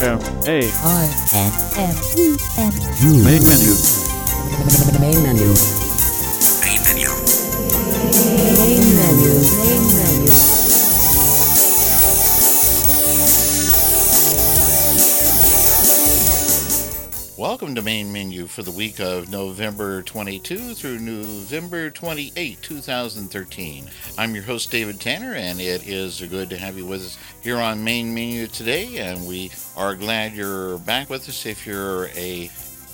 M A I N M E N U. Main menu. main menu. Main menu. main menu. Main menu Welcome to Main Menu for the week of November 22 through November 28, 2013. I'm your host, David Tanner, and it is good to have you with us here on Main Menu today. And we are glad you're back with us. If you're a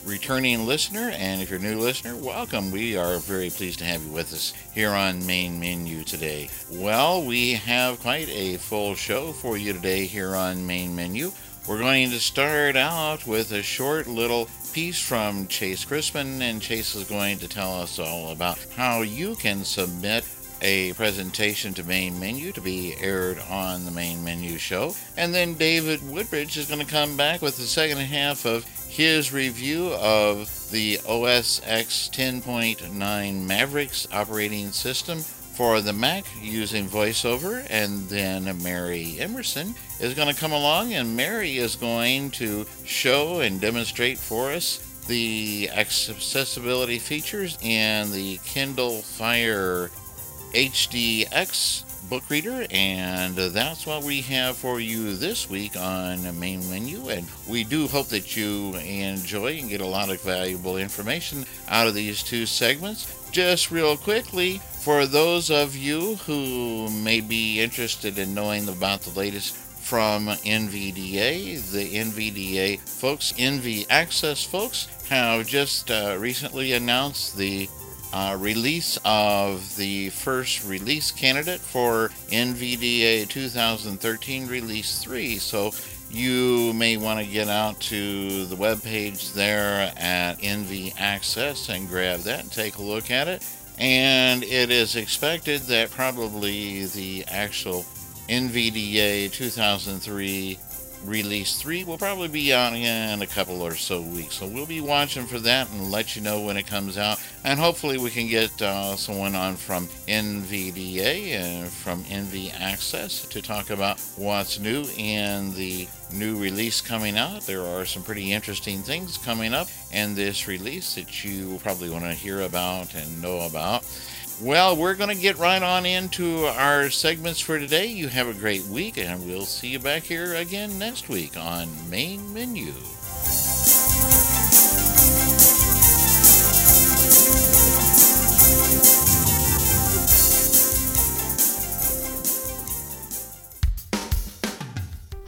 returning listener, and if you're a new listener, welcome. We are very pleased to have you with us here on Main Menu today. Well, we have quite a full show for you today here on Main Menu. We're going to start out with a short little piece from Chase Crispin, and Chase is going to tell us all about how you can submit a presentation to Main Menu to be aired on the Main Menu show. And then David Woodbridge is going to come back with the second half of his review of the OS X 10.9 Mavericks operating system for the Mac using VoiceOver, and then Mary Emerson is going to come along, and Mary is going to show and demonstrate for us the accessibility features in the Kindle Fire HDX book reader, and that's what we have for you this week on the main menu. And we do hope that you enjoy and get a lot of valuable information out of these two segments. Just real quickly, for those of you who may be interested in knowing about the latest from NVDA, the NVDA folks, NV Access folks, have just uh, recently announced the uh, release of the first release candidate for NVDA 2013 Release 3. So you may want to get out to the webpage there at NV Access and grab that and take a look at it. And it is expected that probably the actual NVDA 2003 Release 3 will probably be out in a couple or so weeks. So we'll be watching for that and let you know when it comes out. And hopefully we can get uh, someone on from NVDA and from NV Access to talk about what's new in the new release coming out. There are some pretty interesting things coming up in this release that you probably want to hear about and know about. Well, we're going to get right on into our segments for today. You have a great week, and we'll see you back here again next week on Main Menu.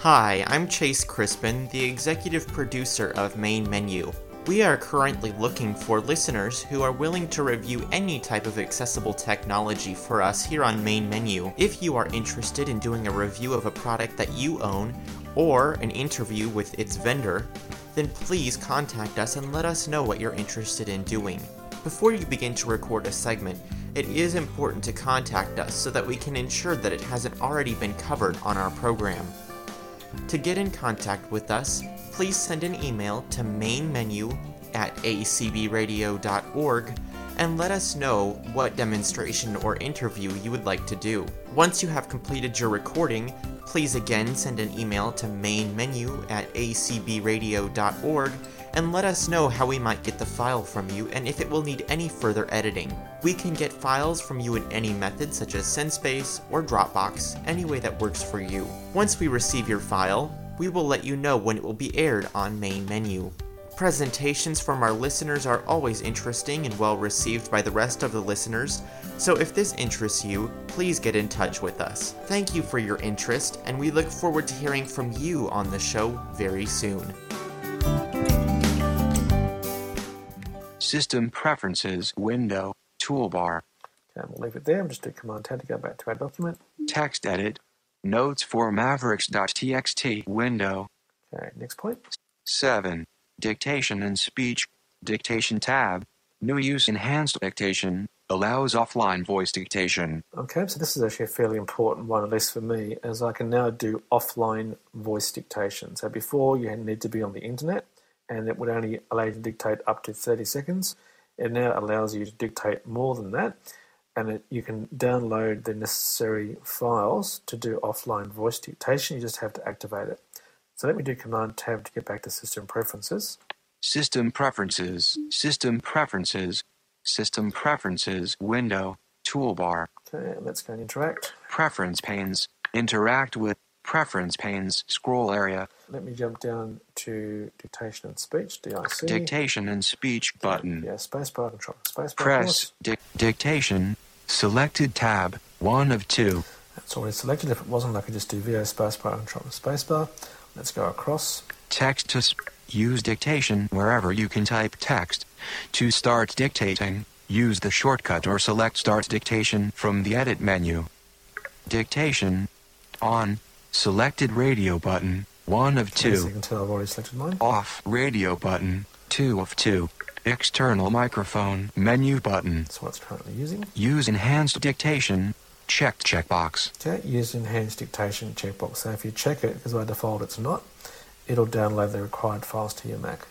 Hi, I'm Chase Crispin, the executive producer of Main Menu. We are currently looking for listeners who are willing to review any type of accessible technology for us here on Main Menu. If you are interested in doing a review of a product that you own or an interview with its vendor, then please contact us and let us know what you're interested in doing. Before you begin to record a segment, it is important to contact us so that we can ensure that it hasn't already been covered on our program. To get in contact with us, please send an email to mainmenu at acbradio.org and let us know what demonstration or interview you would like to do. Once you have completed your recording, please again send an email to mainmenu at acbradio.org and let us know how we might get the file from you and if it will need any further editing. We can get files from you in any method such as SendSpace or Dropbox, any way that works for you. Once we receive your file, we will let you know when it will be aired on Main Menu. Presentations from our listeners are always interesting and well received by the rest of the listeners, so if this interests you, please get in touch with us. Thank you for your interest, and we look forward to hearing from you on the show very soon. System preferences window. Toolbar. Okay, we'll leave it there. I'm just do Command 10 to go back to our document. Text edit. Notes for mavericks.txt window. Okay, next point. 7. Dictation and speech. Dictation tab. New use enhanced dictation. Allows offline voice dictation. Okay, so this is actually a fairly important one, at least for me, as I can now do offline voice dictation. So before you need to be on the internet, and it would only allow you to dictate up to 30 seconds. It now allows you to dictate more than that, and it, you can download the necessary files to do offline voice dictation. You just have to activate it. So let me do Command Tab to get back to System Preferences. System Preferences, System Preferences, System Preferences window, toolbar, Okay, let's go and interact. Preference panes, interact with, Preference panes, scroll area, Let me jump down to Dictation and Speech, DIC. Dictation and Speech button. Yeah, spacebar, control, spacebar. Press dic- Dictation, selected tab, 1 of 2. That's already selected. If it wasn't, I could just do VO spacebar, control, spacebar. Let's go across. Text to sp- use dictation wherever you can type text. To start dictating, use the shortcut or select Start Dictation from the Edit menu. Dictation on selected radio button 1 of 2. can tell, I've already selected mine. Off radio button 2 of 2. External microphone menu button. That's what it's currently using. Use enhanced dictation. Checked checkbox. Okay, use enhanced dictation checkbox. So if you check it, because by default it's not, it'll download the required files to your Mac.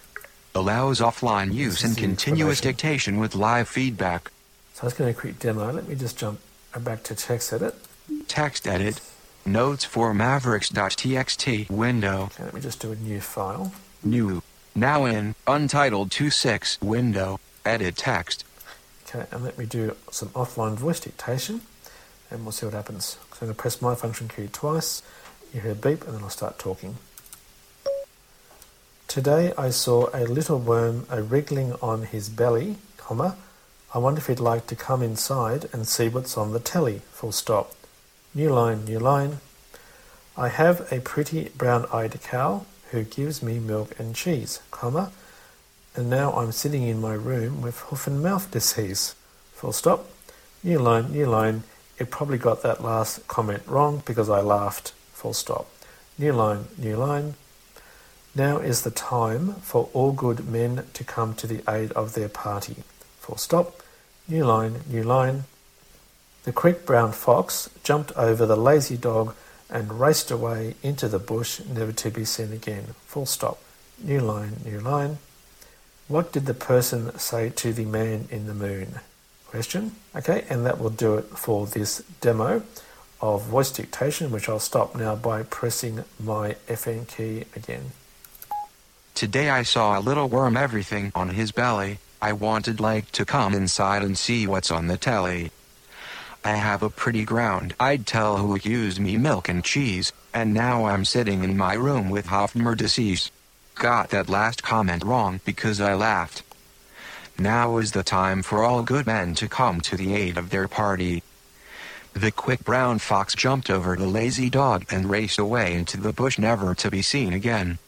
Allows offline use and continuous dictation with live feedback. So it's going to create demo. Let me just jump back to text edit. Text edit. Notes for mavericks.txt window. Okay, let me just do a new file. New. Now in Untitled 26 window. Edit text. Okay, and let me do some offline voice dictation, and we'll see what happens. So I'm going to press my function key twice. You hear a beep, and then I'll start talking. Today I saw a little worm a wriggling on his belly, comma. I wonder if he'd like to come inside and see what's on the telly. Full stop. New line, new line. I have a pretty brown-eyed cow who gives me milk and cheese, comma. And now I'm sitting in my room with hoof and mouth disease. Full stop. New line, new line. It probably got that last comment wrong because I laughed. Full stop. New line, new line. Now is the time for all good men to come to the aid of their party. Full stop. New line, new line. The quick brown fox jumped over the lazy dog and raced away into the bush, never to be seen again. Full stop. New line, new line. What did the person say to the man in the moon? Question. Okay, and that will do it for this demo of voice dictation, which I'll stop now by pressing my FN key again. Today I saw a little worm everything on his belly. I wanted like to come inside and see what's on the telly. I have a pretty ground. I'd tell who used me milk and cheese, and now I'm sitting in my room with Hoffmer disease. Got that last comment wrong because I laughed. Now is the time for all good men to come to the aid of their party. The quick brown fox jumped over the lazy dog and raced away into the bush never to be seen again.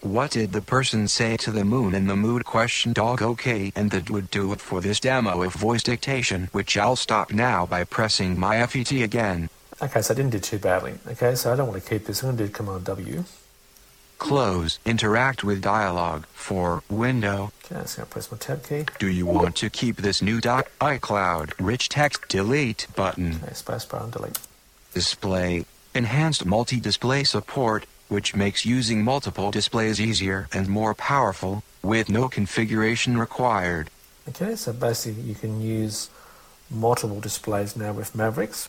What did the person say to the moon in the mood question dog okay and that would do it for this demo of voice dictation which I'll stop now by pressing my FET again. Okay, so I didn't do too badly. Okay, so I don't want to keep this. I'm going to do Command W. Close. Interact with dialog for window. Okay, so I'm press my tab key. Do you want to keep this new doc iCloud rich text delete button? Okay, spacebar and delete. Display. Enhanced multi-display support, which makes using multiple displays easier and more powerful, with no configuration required. Okay, so basically you can use multiple displays now with Mavericks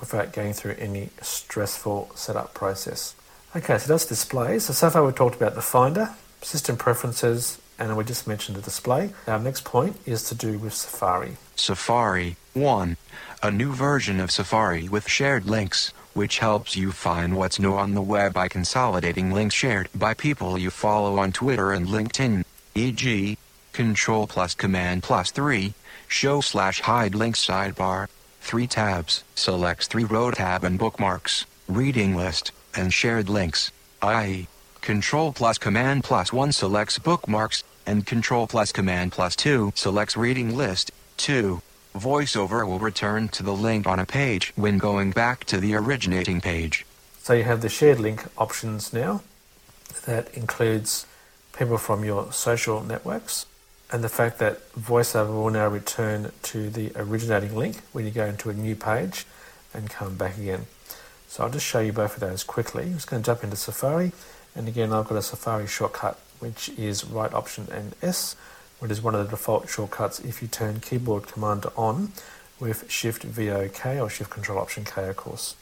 without going through any stressful setup process. Okay, so that's displays. So so far we've talked about the Finder, system preferences, and we just mentioned the display. Our next point is to do with Safari. Safari 1. A new version of Safari with shared links, which helps you find what's new on the web by consolidating links shared by people you follow on Twitter and LinkedIn, e.g., Control plus Command plus 3, Show slash Hide links sidebar, 3 tabs, selects 3 row tab and bookmarks, reading list, and shared links, i.e., Control plus Command plus 1 selects bookmarks, and Control plus Command plus 2 selects reading list. 2. VoiceOver will return to the link on a page when going back to the originating page. So you have the shared link options now. That includes people from your social networks and the fact that VoiceOver will now return to the originating link when you go into a new page and come back again. So I'll just show you both of those quickly. I'm just going to jump into Safari and again I've got a Safari shortcut which is right option and S which is one of the default shortcuts if you turn keyboard command on with Shift VOK or Shift Control Option K of course.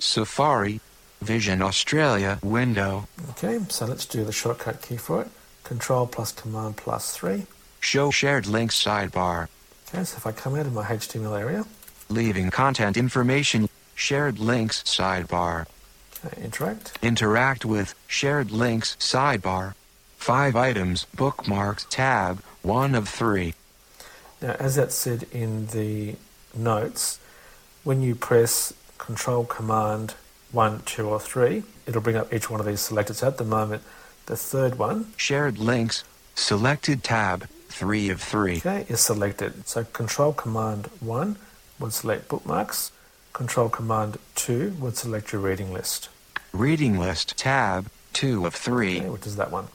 Safari Vision Australia window. Okay, so let's do the shortcut key for it. Control plus Command plus 3. Show shared links sidebar. Okay, so if I come out of my HTML area, Leaving content information. Shared links sidebar. okay, interact. Interact with shared links sidebar. Five items bookmarks tab. One of three. Now, as that said in the notes, when you press Control Command 1, 2, or 3, it'll bring up each one of these selected. So at the moment, the third one, Shared links. Selected tab. Three of three. okay, is selected. So Control Command 1 would select bookmarks. Control Command 2 would select your reading list, Reading list tab. Two of three. okay, which is that one.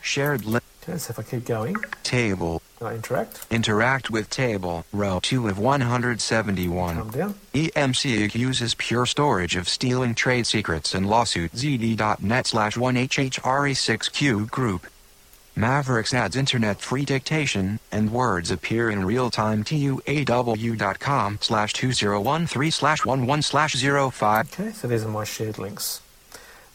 Shared link. If I keep going Table. and I interact, Interact with table. Row 2 of 171. come down, EMC accuses pure storage of stealing trade secrets in lawsuit zd.net slash 1HHRE6Q group. Mavericks adds internet free dictation, and words appear in real time tuaw.com slash 2013 slash 11 slash 05. Okay, so these are my shared links,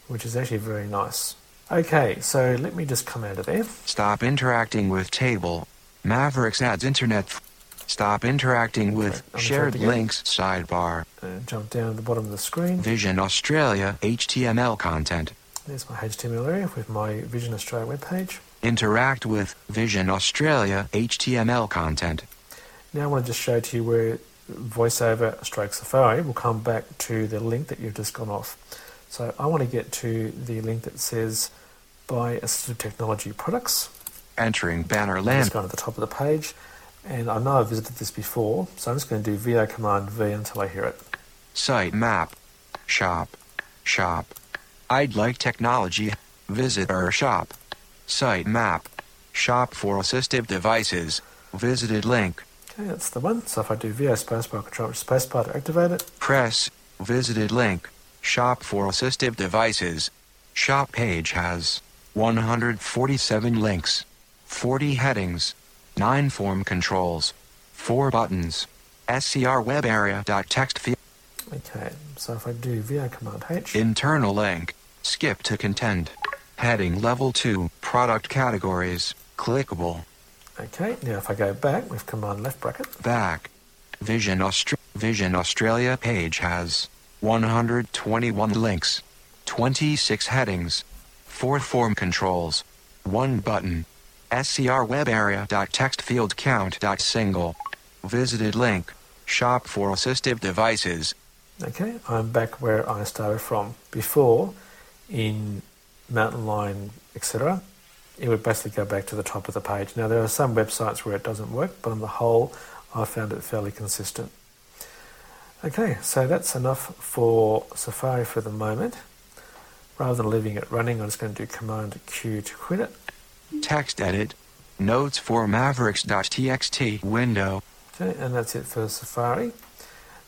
which is actually very nice. Okay, so let me just come out of there. Stop interacting with table. Mavericks adds internet. Stop interacting with shared links sidebar. Uh, jump down to the bottom of the screen. Vision Australia HTML content. There's my HTML area with my Vision Australia webpage. Interact with Vision Australia HTML content. Now I want to just show to you where VoiceOver stroke Safari We'll come back to the link that you've just gone off. So I want to get to the link that says Buy Assistive Technology Products. Entering banner Just land. going to the top of the page. And I know I've visited this before, so I'm just going to do VO Command V until I hear it. Site map. Shop. Shop. I'd like technology. Visit our shop. Site map. Shop for assistive devices. Visited link. Okay, that's the one. So if I do VO spacebar control spacebar to activate it, Press. Visited link. Shop for assistive devices. Shop page has 147 links, 40 headings, 9 form controls, 4 buttons, SCR web area. Text field. okay. So if I do VO Command H, Internal link. Skip to content. Heading level 2. Product categories. Clickable. okay. Now if I go back with Command left bracket, Back. Vision, Austra- Vision Australia page has 121 links, 26 headings, 4 form controls, 1 button, SCR web area. Text field count. Single. Visited link. Shop for assistive devices. Okay, I'm back where I started from before in Mountain Lion, etc. It would basically go back to the top of the page. Now, there are some websites where it doesn't work, but on the whole, I found it fairly consistent. Okay, so that's enough for Safari for the moment. Rather than leaving it running, I'm just going to do Command Q to quit it. Text edit. Notes for mavericks.txt window. Okay, and that's it for Safari.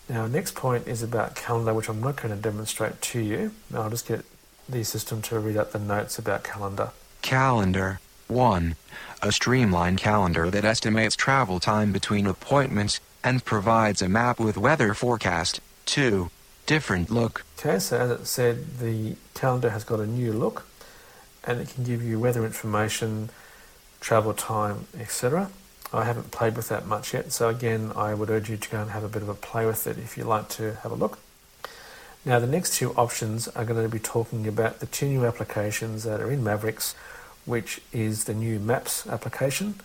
Now, next point is about calendar, which I'm not going to demonstrate to you. I'll just get the system to read out the notes about calendar. Calendar. 1. A streamlined calendar that estimates travel time between appointments and provides a map with weather forecast. 2. Different look. Okay, so as it said, the calendar has got a new look and it can give you weather information, travel time, etc. I haven't played with that much yet, so again, I would urge you to go and have a bit of a play with it if you like to have a look. Now, the next two options are going to be talking about the two new applications that are in Mavericks, which is the new Maps application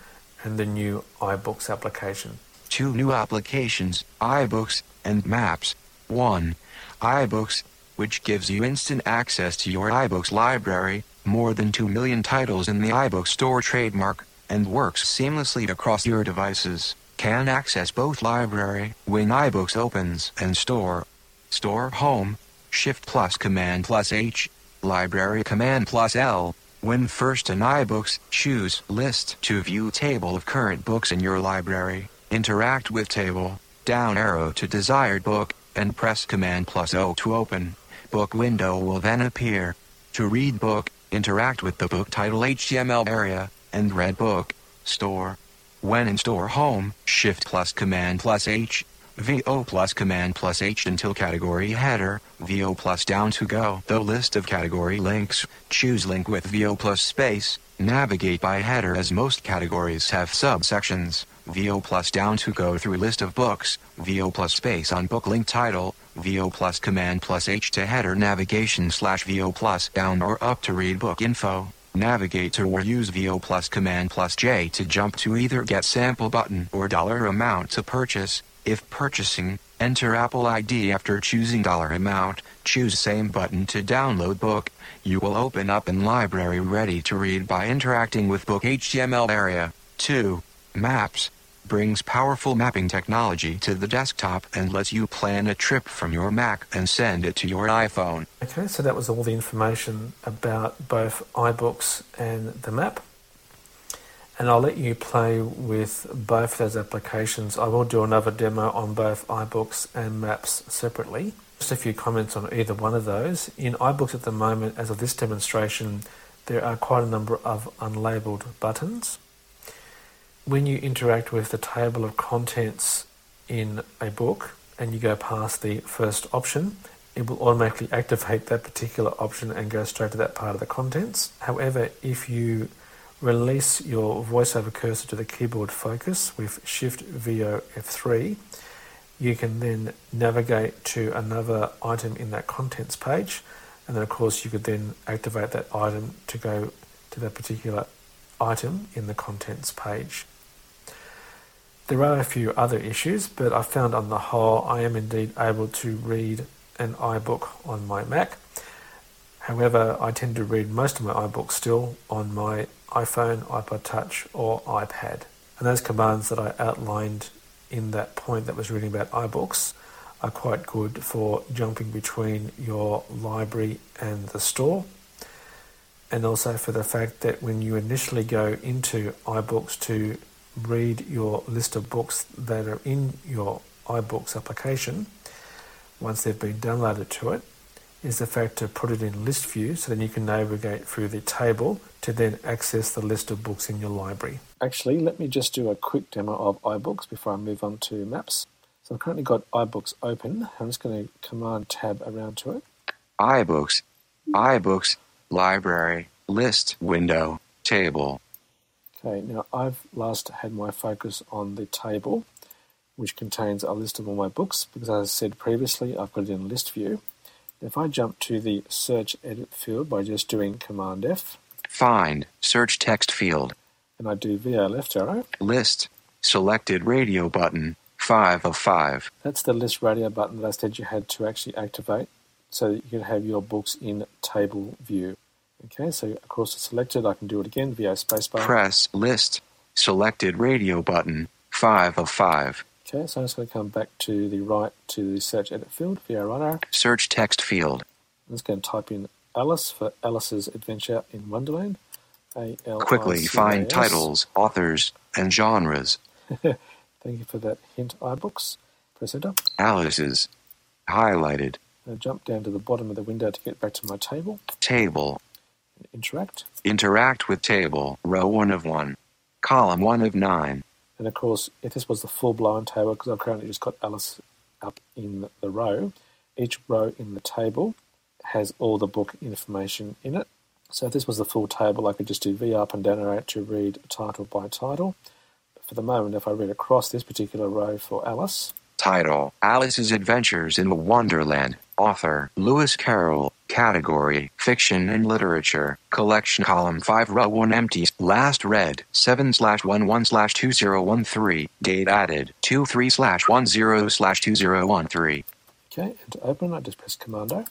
and the new iBooks application. Two new applications, iBooks and Maps. 1. iBooks, which gives you instant access to your iBooks library, more than 2 million titles in the iBook Store trademark, and works seamlessly across your devices. Can access both library when iBooks opens and store. Store Home, Shift plus Command plus H, Library Command plus L. When first in iBooks, choose List to view table of current books in your library. Interact with table, down arrow to desired book, and press Command plus O to open. Book window will then appear. To read book, interact with the book title HTML area, and read book, store. When in store home, Shift plus Command plus H, VO plus command plus H until category header, VO plus down to go. The list of category links, choose link with VO plus space, navigate by header as most categories have subsections. VO plus down to go through list of books, VO plus space on book link title, VO plus command plus H to header navigation slash VO plus down or up to read book info. Navigate to or use VO plus command plus J to jump to either get sample button or dollar amount to purchase. If purchasing, enter Apple ID after choosing dollar amount, choose same button to download book. You will open up in library ready to read by interacting with book HTML area. 2. Maps brings powerful mapping technology to the desktop and lets you plan a trip from your Mac and send it to your iPhone. Okay, so that was all the information about both iBooks and the map. And I'll let you play with both those applications. I will do another demo on both iBooks and Maps separately. Just a few comments on either one of those. In iBooks at the moment, as of this demonstration, there are quite a number of unlabeled buttons. When you interact with the table of contents in a book and you go past the first option, it will automatically activate that particular option and go straight to that part of the contents. However, if you release your voiceover cursor to the keyboard focus with Shift VO F3, you can then navigate to another item in that contents page, and then of course you could then activate that item to go to that particular item in the contents page. There are a few other issues, but I found on the whole I am indeed able to read an iBook on my Mac. However, I tend to read most of my iBooks still on my iPhone, iPod Touch, or iPad. And those commands that I outlined in that point that was reading about iBooks are quite good for jumping between your library and the store. And also for the fact that when you initially go into iBooks to read your list of books that are in your iBooks application, once they've been downloaded to it, is the fact to put it in list view so then you can navigate through the table to then access the list of books in your library. Actually, let me just do a quick demo of iBooks before I move on to maps. So I've currently got iBooks open. I'm just going to command tab around to it. iBooks, iBooks, library, list window, table. Okay, now I've last had my focus on the table, which contains a list of all my books, because as I said previously, I've got it in list view. If I jump to the search edit field by just doing Command F, Find, search text field, and I do VO left arrow, list, selected radio button, 5 of 5. that's the list radio button that I said you had to actually activate so that you can have your books in table view. Okay, so of course it's selected, I can do it again, VO spacebar. Press list, selected radio button, 5 of 5. Okay, so I'm just going to come back to the right to the search edit field, VO right arrow. Search text field, I'm just going to type in Alice for Alice's Adventure in Wonderland. A L I quickly find titles, authors, and genres. Thank you for that hint, iBooks. Press enter. Alice's. Highlighted. I'll jump down to the bottom of the window to get back to my table Table. Interact. Interact with table. Row 1 of 1. Column 1 of 9. And of course, if this was the full blown table, because I've currently just got Alice up in the row, each row in the table has all the book information in it. So if this was the full table, I could just do V up and down arrow to read title by title. But for the moment, if I read across this particular row for Alice, Title Alice's Adventures in the Wonderland. Author Lewis Carroll. Category Fiction and Literature. Collection Column 5 Row 1 Empty. Last read 7 slash 1 1 slash 2013. Date added 2 3 slash 1 0 slash 2013. okay, and to open, I just press Command O.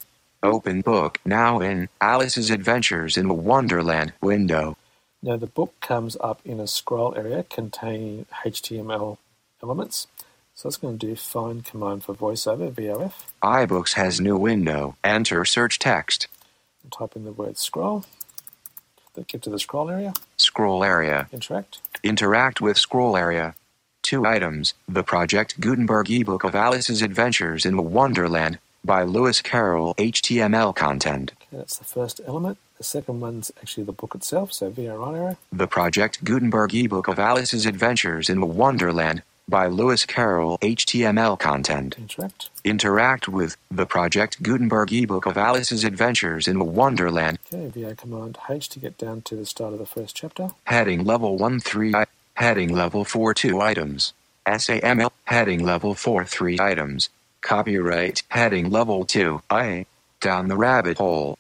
Open book now in Alice's Adventures in the Wonderland window. Now the book comes up in a scroll area containing HTML elements. So it's going to do find command for voiceover, VOF, iBooks has new window. Enter search text. and type in the word scroll. Then get to the scroll area, Scroll area. interact. Interact with scroll area. Two items The Project Gutenberg ebook of Alice's Adventures in Wonderland by Lewis Carroll. HTML content. Okay, that's the first element. The second one's actually the book itself, so VO right arrow. The Project Gutenberg ebook of Alice's Adventures in Wonderland by Lewis Carroll HTML content. Interact. Interact with the Project Gutenberg ebook of Alice's Adventures in Wonderland. Okay, VA Command H to get down to the start of the first chapter. Heading level 1 3. I- Heading level 4 2 items. SAML. Heading level 4 3 items. Copyright. Heading level 2 I. Down the rabbit hole.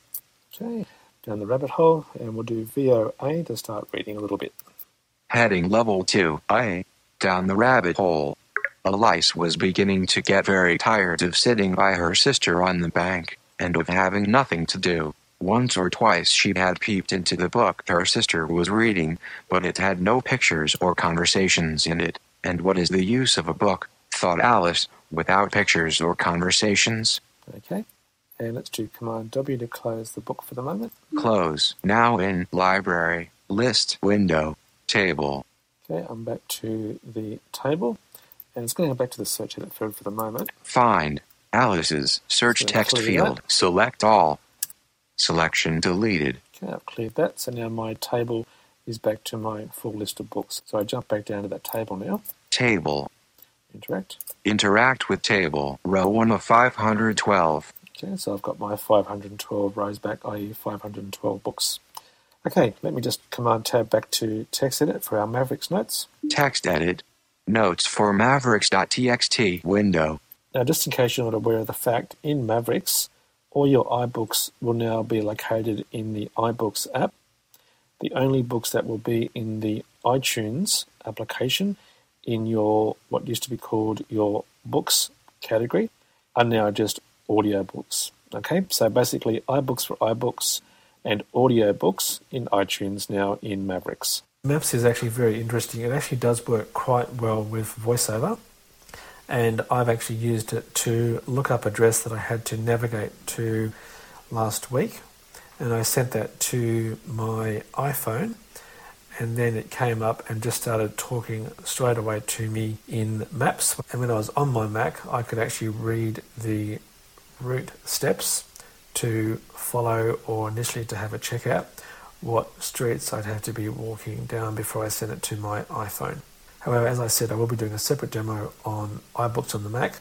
Okay, down the rabbit hole, and we'll do VOA to start reading a little bit. Heading level 2 I. Down the rabbit hole. Alice was beginning to get very tired of sitting by her sister on the bank, and of having nothing to do. Once or twice she had peeped into the book her sister was reading, but it had no pictures or conversations in it. And what is the use of a book, thought Alice, without pictures or conversations? Okay, and let's do Command W to close the book for the moment. Close. Now in Library, List, Window, Table. Okay, I'm back to the table, and it's going to go back to the search edit field for the moment. Find Alice's search So text field. that. Select all. Selection deleted. Okay, I've cleared that, so now my table is back to my full list of books. So I jump back down to that table now. Table. Interact. Interact with table. Row 1 of 512. Okay, so I've got my 512 rows back, i.e. 512 books. Okay, let me just Command Tab back to Text Edit for our Mavericks notes. Text edit. Notes for mavericks.txt window. Now, just in case you're not aware of the fact, in Mavericks, all your iBooks will now be located in the iBooks app. The only books that will be in the iTunes application in your what used to be called your books category are now just audiobooks. Okay, so basically iBooks for iBooks and audiobooks in iTunes now in Mavericks. Maps is actually very interesting. It actually does work quite well with VoiceOver and I've actually used it to look up a address that I had to navigate to last week, and I sent that to my iPhone, and then it came up and just started talking straight away to me in Maps. And when I was on my Mac, I could actually read the route steps to follow or initially to have a check out what streets I'd have to be walking down before I sent it to my iPhone. However, as I said, I will be doing a separate demo on iBooks on the Mac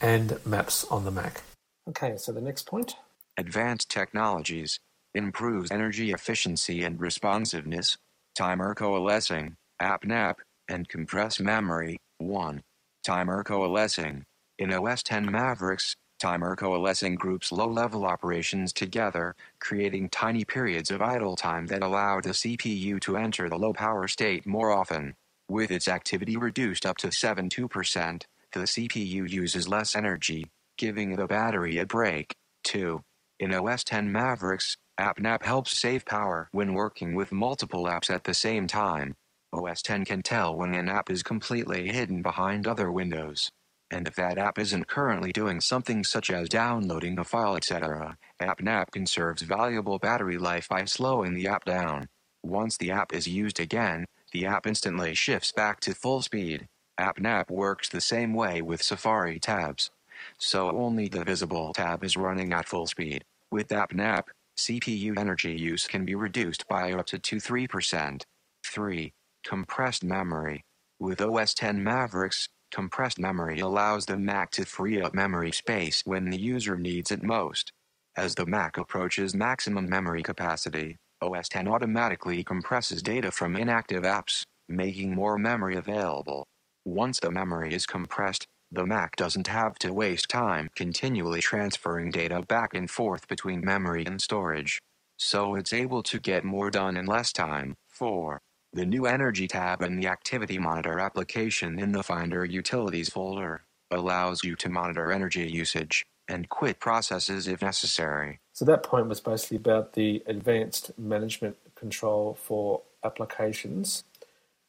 and Maps on the Mac. Okay, so the next point. Advanced technologies. Improves energy efficiency and responsiveness. Timer coalescing. AppNap. And compress memory. 1. Timer coalescing. In OS X Mavericks, timer coalescing groups low level operations together, creating tiny periods of idle time that allow the CPU to enter the low power state more often. With its activity reduced up to 72%, the CPU uses less energy, giving the battery a break. 2. In OS X Mavericks, AppNap helps save power when working with multiple apps at the same time. OS X can tell when an app is completely hidden behind other windows. And if that app isn't currently doing something such as downloading a file, etc., AppNap conserves valuable battery life by slowing the app down. Once the app is used again, the app instantly shifts back to full speed. AppNap works the same way with Safari tabs. So only the visible tab is running at full speed. With AppNap, CPU energy use can be reduced by up to 2-3%. 3. Compressed memory. With OS X Mavericks, compressed memory allows the Mac to free up memory space when the user needs it most. As the Mac approaches maximum memory capacity, OS X automatically compresses data from inactive apps, making more memory available. Once the memory is compressed, the Mac doesn't have to waste time continually transferring data back and forth between memory and storage. So it's able to get more done in less time. 4. The new Energy tab in the Activity Monitor application in the Finder Utilities folder allows you to monitor energy usage and quit processes if necessary. So that point was basically about the advanced management control for applications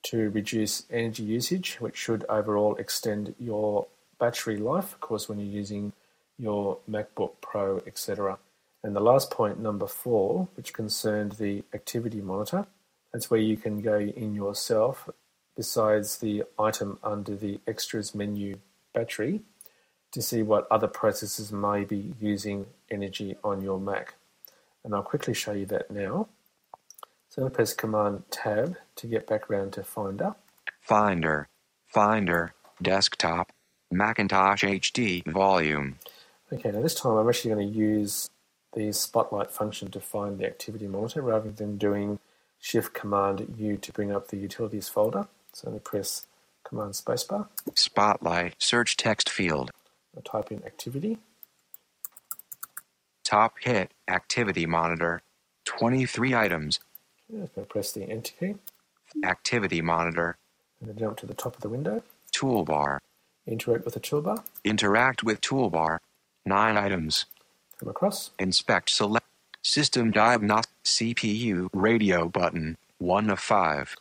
to reduce energy usage, which should overall extend your battery life, of course, when you're using your MacBook Pro, etc. And the last point, number four, which concerned the activity monitor, that's where you can go in yourself, besides the item under the extras menu battery, to see what other processes may be using energy on your Mac. And I'll quickly show you that now. So I'm going to press Command Tab to get back around to Finder. Finder. Finder, desktop, Macintosh HD volume. Okay, now this time I'm actually going to use the spotlight function to find the activity monitor rather than doing Shift Command U to bring up the utilities folder. So I'm going to press Command Spacebar. Spotlight, search text field. I'll type in activity. Top hit, activity monitor. 23 items, Okay, I'm going to press the Enter key activity monitor. and then jump to the top of the window. Toolbar, Interact with the toolbar. interact with toolbar. 9 items, Come across. inspect select. System diagnostic, CPU, radio button. 1 of 5.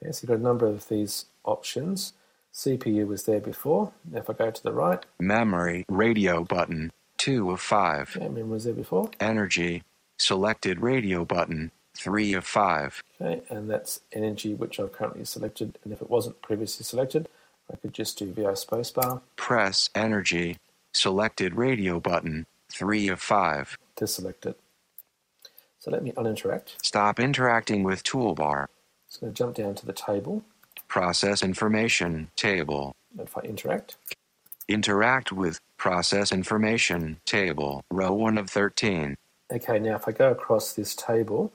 Okay, so you've got a number of these options. CPU was there before. If I go to the right, Memory, radio button. 2 of 5. okay, memory was there before. Energy, selected radio button. 3 of 5. Okay, and that's energy which I've currently selected. And if it wasn't previously selected, I could just do VO spacebar Press energy, selected radio button. 3 of 5. to select it. So let me uninteract. Stop interacting with toolbar. It's going to jump down to the table. Process information table. And if I interact, Interact with process information table. Row 1 of 13. okay, now if I go across this table,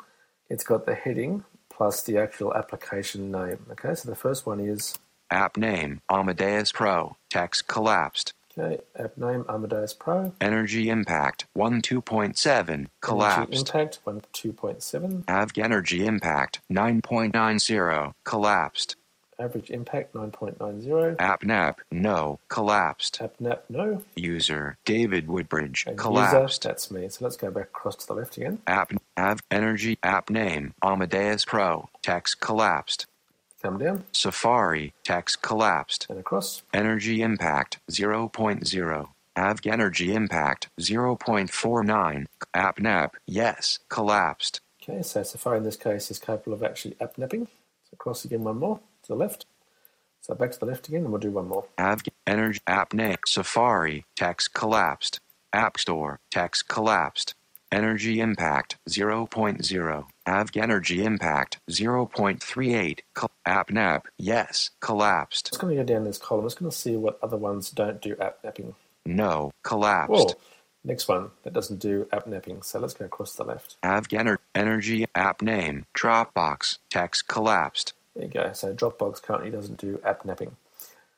it's got the heading plus the actual application name. Okay, so the first one is App name Amadeus Pro. Text collapsed. Okay, app name Amadeus Pro. Energy impact 1 2.7 Energy collapsed. impact one two point seven. Avg energy impact 9.90 collapsed. Average impact nine point nine zero. App AppNap no collapsed. App nap no. User David Woodbridge And collapsed. user, that's me. So let's go back across to the left again. App Av energy app name Amadeus Pro. Text collapsed. Come down Safari text collapsed. and across. Energy impact 0.0. Avg energy impact 0.49. AppNap yes collapsed. Okay, so Safari in this case is capable of actually app napping. So across again one more to the left. So back to the left again and we'll do one more. Avg energy app name Safari text collapsed. App Store text collapsed. Energy impact 0.0. Avg energy impact 0.38. Col- AppNap yes collapsed. It's going to go down this column. It's going to see what other ones don't do app napping. No collapsed. Whoa, next one that doesn't do app napping. So let's go across the left. Avg ener- energy app name Dropbox text collapsed. There you go. So Dropbox currently doesn't do app napping.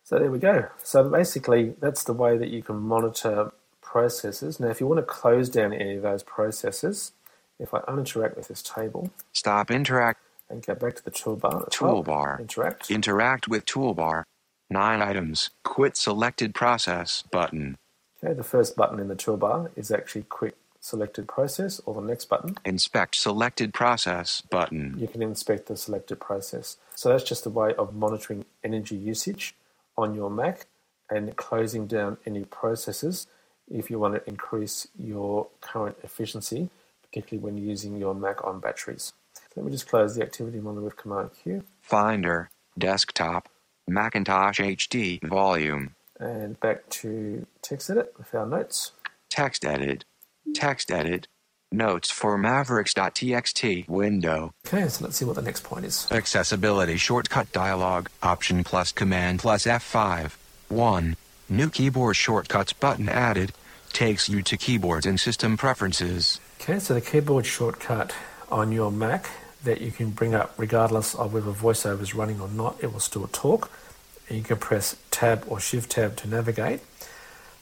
So there we go. So basically, that's the way that you can monitor processes. Now, if you want to close down any of those processes, if I uninteract with this table Stop interact and go back to the toolbar, at the top, Toolbar. interact. interact with toolbar. 9 items. Quit selected process button. Okay, the first button in the toolbar is actually quit selected process, or the next button, Inspect selected process button. you can inspect the selected process. So that's just a way of monitoring energy usage on your Mac and closing down any processes if you want to increase your current efficiency, particularly when using your Mac on batteries. So let me just close the activity monitor with Command Q Finder. Desktop. Macintosh HD volume. and back to TextEdit with our notes. Text edit. Text edit. Notes for mavericks.txt window. Okay, so let's see what the next point is. Accessibility shortcut dialog. Option plus command plus F5. 1. New keyboard shortcuts button added. Takes you to keyboards and system preferences. Okay, so the keyboard shortcut on your Mac that you can bring up regardless of whether VoiceOver is running or not, it will still talk. You can press Tab or Shift Tab to navigate.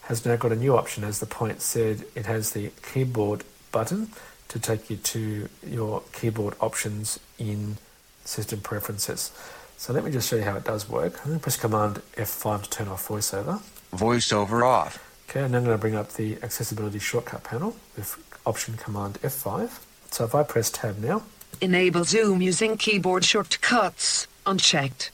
Has now got a new option, as the point said, it has the keyboard button to take you to your keyboard options in system preferences. So let me just show you how it does work. I'm going to press Command F5 to turn off VoiceOver. Voiceover off. Okay, and then I'm going to bring up the accessibility shortcut panel with Option Command F5. So if I press Tab now, Enable zoom using keyboard shortcuts. Unchecked.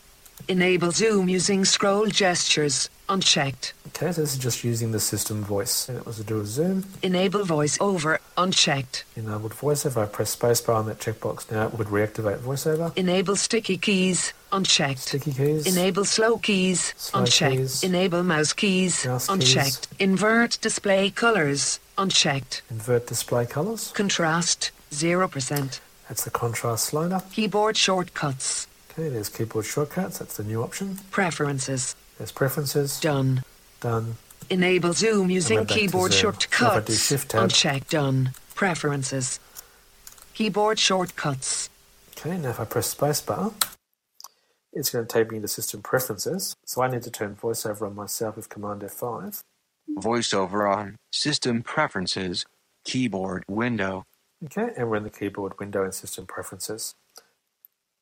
Enable zoom using scroll gestures. Unchecked. okay, so this is just using the system voice. And it was to do a zoom, Enable voice over. Unchecked. enabled voiceover. I press spacebar on that checkbox now, it would reactivate voiceover. Enable sticky keys. Unchecked. Sticky keys. Enable slow keys. Slow unchecked. keys. Enable mouse keys. Mouse keys. unchecked. Invert display colors. Unchecked. Invert display colors. Contrast. 0%. That's the contrast slider. Keyboard shortcuts. Okay, there's keyboard shortcuts. That's the new option. Preferences. There's preferences. Done. Done. Enable zoom using keyboard Zoom. So if I do shortcuts. Uncheck done. Preferences. Keyboard shortcuts. Okay, now if I press spacebar, it's going to take me into system preferences. So I need to turn voiceover on myself with Command F5. Voiceover on. System preferences. Keyboard window. Okay, and we're in the keyboard window in system preferences.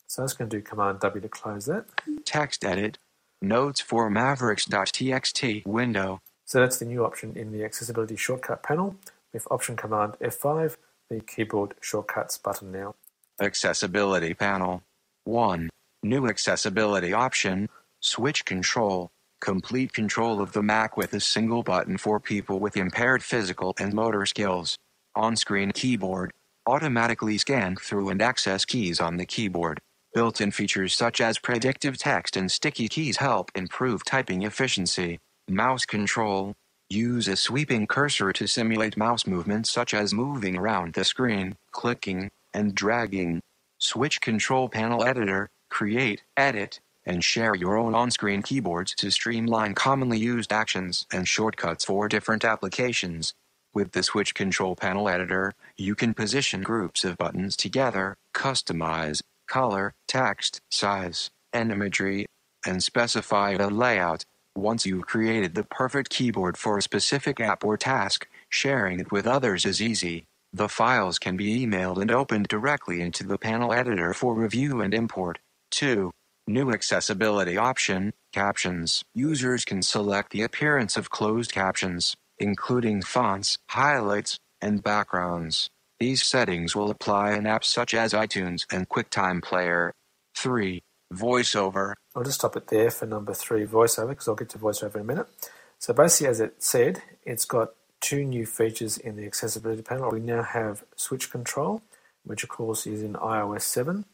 So I'm just going to do Command W to close that. Text edit. Notes for mavericks.txt window. So that's the new option in the accessibility shortcut panel with Option Command F5, the keyboard shortcuts button now. Accessibility panel. 1. New accessibility option. Switch control. Complete control of the Mac with a single button for people with impaired physical and motor skills. On screen keyboard. Automatically scan through and access keys on the keyboard. Built in features such as predictive text and sticky keys help improve typing efficiency. Mouse control. Use a sweeping cursor to simulate mouse movements such as moving around the screen, clicking, and dragging. Switch control panel editor, create, edit, and share your own on screen keyboards to streamline commonly used actions and shortcuts for different applications. With the Switch Control Panel Editor, you can position groups of buttons together, customize color, text, size, and imagery, and specify a layout. Once you've created the perfect keyboard for a specific app or task, sharing it with others is easy. The files can be emailed and opened directly into the panel editor for review and import. 2. New accessibility option Captions. Users can select the appearance of closed captions, including fonts, highlights, and backgrounds. These settings will apply in apps such as iTunes and QuickTime Player. 3. VoiceOver. I'll just stop it there for number three, voiceover, because I'll get to voiceover in a minute. So basically, as it said, it's got two new features in the accessibility panel. We now have switch control, which of course is in iOS 7,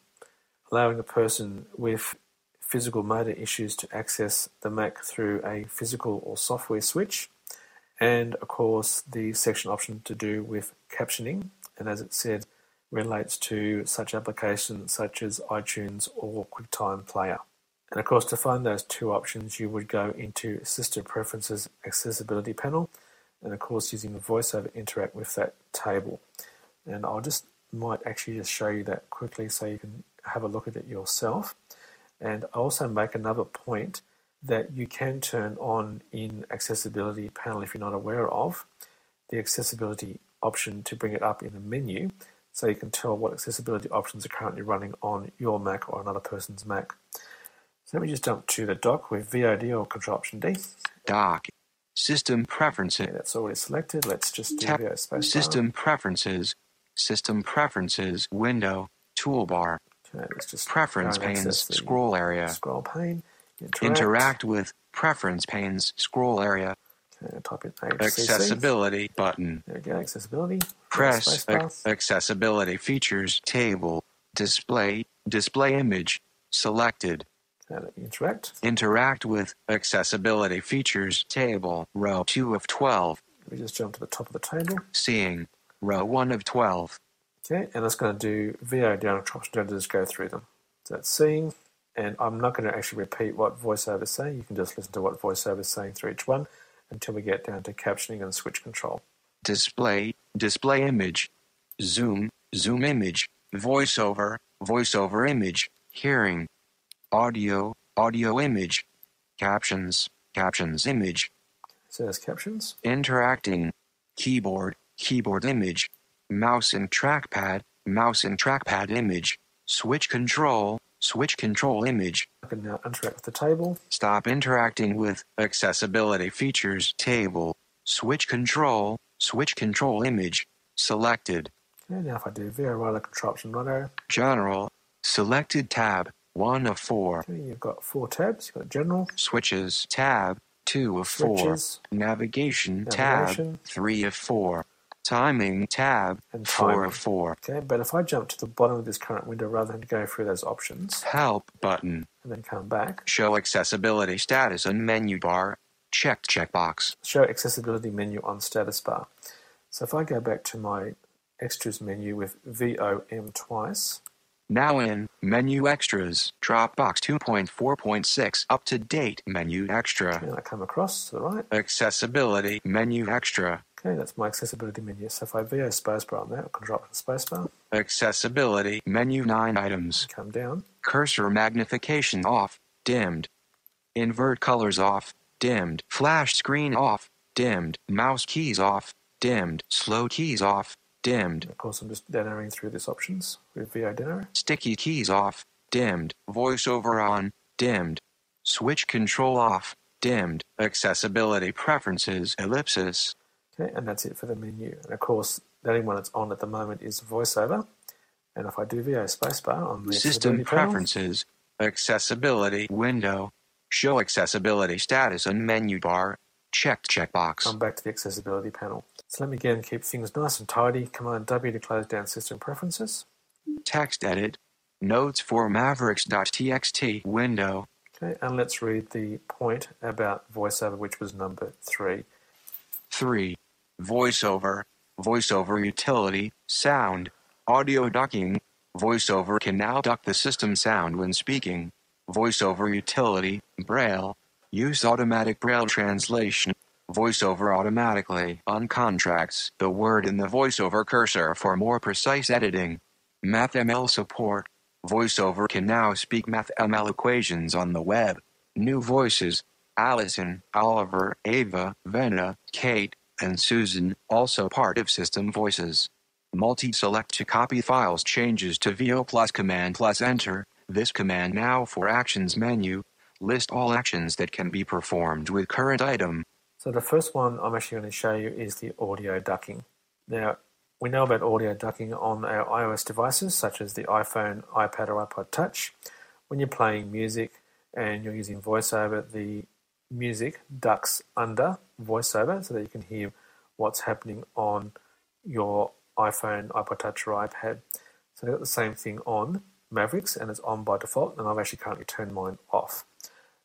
allowing a person with physical motor issues to access the Mac through a physical or software switch. And of course, the section option to do with captioning, and as it said, relates to such applications such as iTunes or QuickTime Player. And of course, to find those two options, you would go into System Preferences Accessibility Panel, and of course, using the VoiceOver, interact with that table. And I'll just might actually just show you that quickly so you can have a look at it yourself. And I also make another point that you can turn on in accessibility panel if you're not aware of the accessibility option to bring it up in the menu so you can tell what accessibility options are currently running on your Mac or another person's Mac. So let me just jump to the dock with VOD or Control Option D. Dock. System preferences. Okay, that's already selected. Let's just do Tap VO spacebar. System preferences. System preferences window. Toolbar. Okay, let's just Preference panes. Scroll area. Scroll pane. Interact. Interact with preference panes. Scroll area. Uh, In HCC. Accessibility button. There we go. Accessibility. Press ac- accessibility features table. Display. Display image. Selected. Uh, let interact. Interact with accessibility features table. Row 2 of 12. We just jump to the top of the table. Seeing. Row 1 of 12. Okay, and it's going to do VO down option down to just go through them. So it's seeing, and I'm not going to actually repeat what VoiceOver is saying. You can just listen to what VoiceOver is saying through each one until we get down to captioning and switch control. display, display image, zoom, zoom image, voiceover, voiceover image, hearing, audio, audio image, captions, captions image, So there's captions. interacting, keyboard, keyboard image, mouse and trackpad, mouse and trackpad image, switch control, switch control image, I can now interact with the table. Stop interacting with accessibility features table. Switch control, switch control image. Selected. Okay, now if I do VO right arrow control option right arrow, General. Selected tab. 1 of 4. okay, you've got four tabs. You've got general, Switches tab. 2 of 4. switches, Navigation, Navigation. tab. 3 of 4. Timing tab. And 4 timing. of 4. Okay, but if I jump to the bottom of this current window rather than go through those options Help button. and then come back, Show accessibility status on menu bar. Checked checkbox. show accessibility menu on status bar. So if I go back to my extras menu with VOM twice, Now in Menu Extras, Dropbox 2.4.6 Up to date Menu Extra. And I come across to the right. Accessibility Menu Extra. Okay, that's my accessibility menu. So if I VO spacebar on that, I can drop the spacebar, Accessibility Menu 9 items. come down. Cursor magnification off, dimmed. Invert colors off, dimmed. Flash screen off, dimmed. Mouse keys off, dimmed. Slow keys off, dimmed. Of course, I'm just denoing through these options with VO deno. Sticky keys off, dimmed. Voiceover on, dimmed. Switch control off, dimmed. Accessibility preferences ellipsis. Okay, and that's it for the menu. And of course, the only one that's on at the moment is VoiceOver. And if I do VO spacebar on the System accessibility panel, preferences. Accessibility window. Show accessibility status on menu bar. Checked checkbox. I'm back to the accessibility panel. So let me again keep things nice and tidy. Command W to close down system preferences. Text edit. Notes for mavericks.txt window. Okay, and let's read the point about VoiceOver, which was number three. 3. Voiceover. Voiceover utility. Sound. Audio ducking. Voiceover can now duck the system sound when speaking. Voiceover utility. Braille. Use automatic Braille translation. Voiceover automatically on contracts the word in the voiceover cursor for more precise editing. MathML support. VoiceOver can now speak MathML equations on the web. New voices. Allison, Oliver, Ava, Veena, Kate, and Susan, also part of System Voices. Multi-select to copy files changes to VO plus Command plus Enter. This command now for Actions menu. List all actions that can be performed with current item. So the first one I'm actually going to show you is the audio ducking. Now, we know about audio ducking on our iOS devices, such as the iPhone, iPad, or iPod Touch. When you're playing music and you're using VoiceOver, the music ducks under VoiceOver so that you can hear what's happening on your iPhone, iPod Touch, or iPad. So they've got the same thing on Mavericks, and it's on by default, and I've actually currently turned mine off.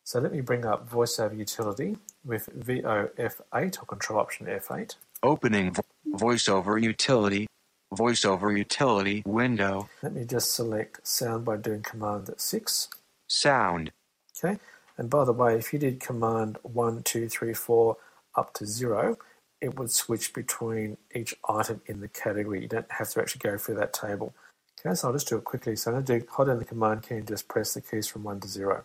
So let me bring up VoiceOver Utility with VOF8 or Control Option F8. Opening VoiceOver utility. VoiceOver utility window. Let me just select Sound by doing Command 6. Sound. Okay, and by the way, if you did Command 1, 2, 3, 4 up to 0, it would switch between each item in the category. You don't have to actually go through that table. Okay, so I'll just do it quickly. So I'm going to do, hold down the Command key and just press the keys from 1 to 0.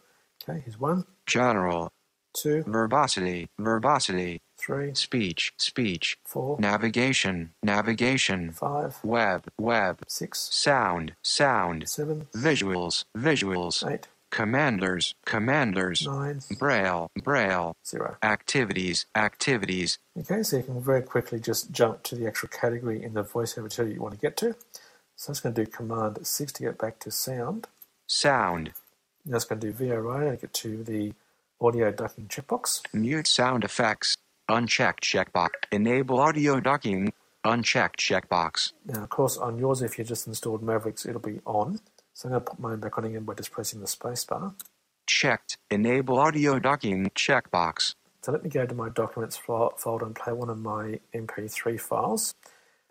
Okay, here's 1, General. 2, Verbosity. Verbosity. 3, Speech. Speech. 4, Navigation. Navigation. 5, Web. Web. 6, Sound. Sound. 7, Visuals. Visuals. 8, Commanders. Commanders. 9, Braille. Braille. 0. Activities. Activities. Okay, so you can very quickly just jump to the actual category in the voiceover utility you want to get to. So I'm just going to do Command 6 to get back to sound. Sound. Now it's going to do radio to get to the audio ducking checkbox. Mute sound effects. Unchecked checkbox. Enable audio ducking. Unchecked checkbox. Now, of course, on yours, if you just installed Mavericks, it'll be on. So I'm going to put mine back on again by just pressing the spacebar. Checked. Enable audio ducking checkbox. So let me go to my documents folder and play one of my MP3 files.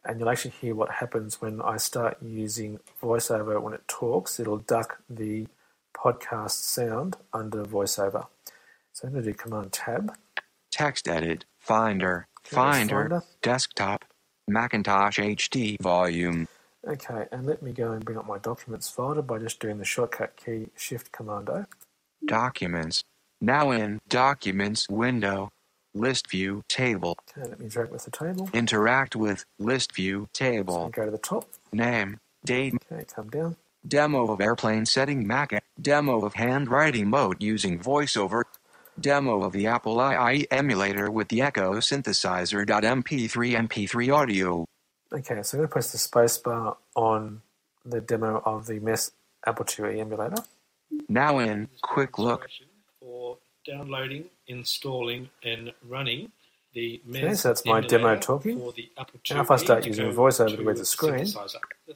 And you'll actually hear what happens when I start using VoiceOver when it talks. It'll duck the podcast sound under VoiceOver. So I'm going to do Command Tab. Text edit. Finder. Finder. Finder. Desktop. Macintosh HD volume. Okay, and let me go and bring up my documents folder by just doing the shortcut key Shift Command O. Documents. Now in Documents window. List view table. Okay, let me drag with the table. Interact with list view So table. go to the top. Name. Date. Okay, come down. Demo of airplane setting Mac. Demo of handwriting mode using voiceover. Demo of the Apple II emulator with the Echo synthesizer.mp3 MP3 audio. Okay, so I'm going to press the spacebar on the demo of the MESS Apple IIe emulator. Oh. Now in quick look. for downloading, installing, and running the MESS Okay, so that's my demo emulator talking. for the Apple Now if I start using go VoiceOver to to read the screen.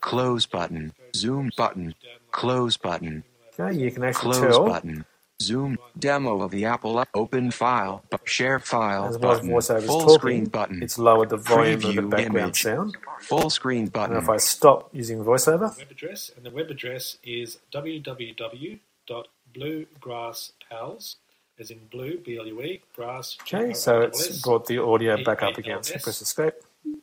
Close button. Zoom button. Close button. Okay, you can actually Close tell button. Zoom. Demo of the Apple Open File. Share file. As well as Button. voiceover is Full talking, screen button. it's lowered the volume of the Preview background image. sound. Full screen And button. if I stop using voiceover, web address, and the web address is www.bluegrasspals, as in blue, B-L-U-E, grass. okay, so it's brought the audio back up again. So press escape.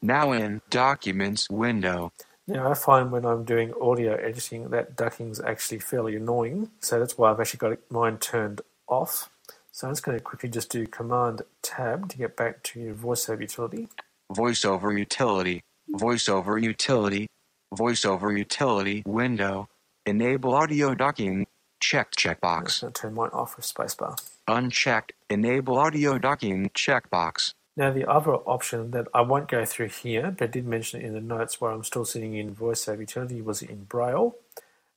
Now in Documents window. Now I find when I'm doing audio editing that ducking's actually fairly annoying. So that's why I've actually got mine turned off. So I'm just going to quickly just do Command Tab to get back to your voiceover utility. VoiceOver utility. VoiceOver utility. VoiceOver utility window. Enable audio ducking. Checked I'm checkbox. just going to turn mine off with spacebar. Unchecked. Enable audio ducking checkbox. Now the other option that I won't go through here, but did mention in the notes where I'm still sitting in voiceover utility was in Braille,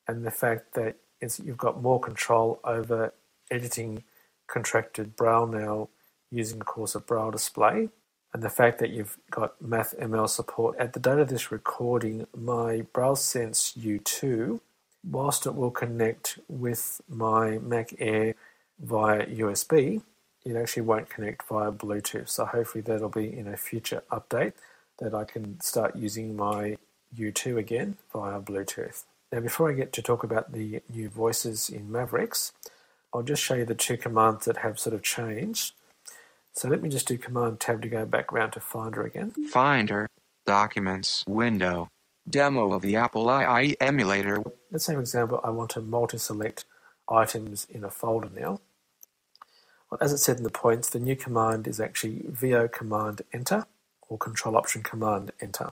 and the fact that you've got more control over editing contracted Braille now using, of course, a Braille display, and the fact that you've got MathML support. At the date of this recording, my Braille Sense U2, whilst it will connect with my Mac Air via USB, it actually won't connect via Bluetooth. So hopefully that'll be in a future update that I can start using my U2 again via Bluetooth. Now before I get to talk about the new voices in Mavericks, I'll just show you the two commands that have sort of changed. So let me just do Command Tab to go back round to Finder again. Finder. Documents window. Demo of the Apple II emulator. Let's say, for example, I want to multi-select items in a folder now. As it said in the points, the new command is actually VO Command Enter or Control Option Command Enter.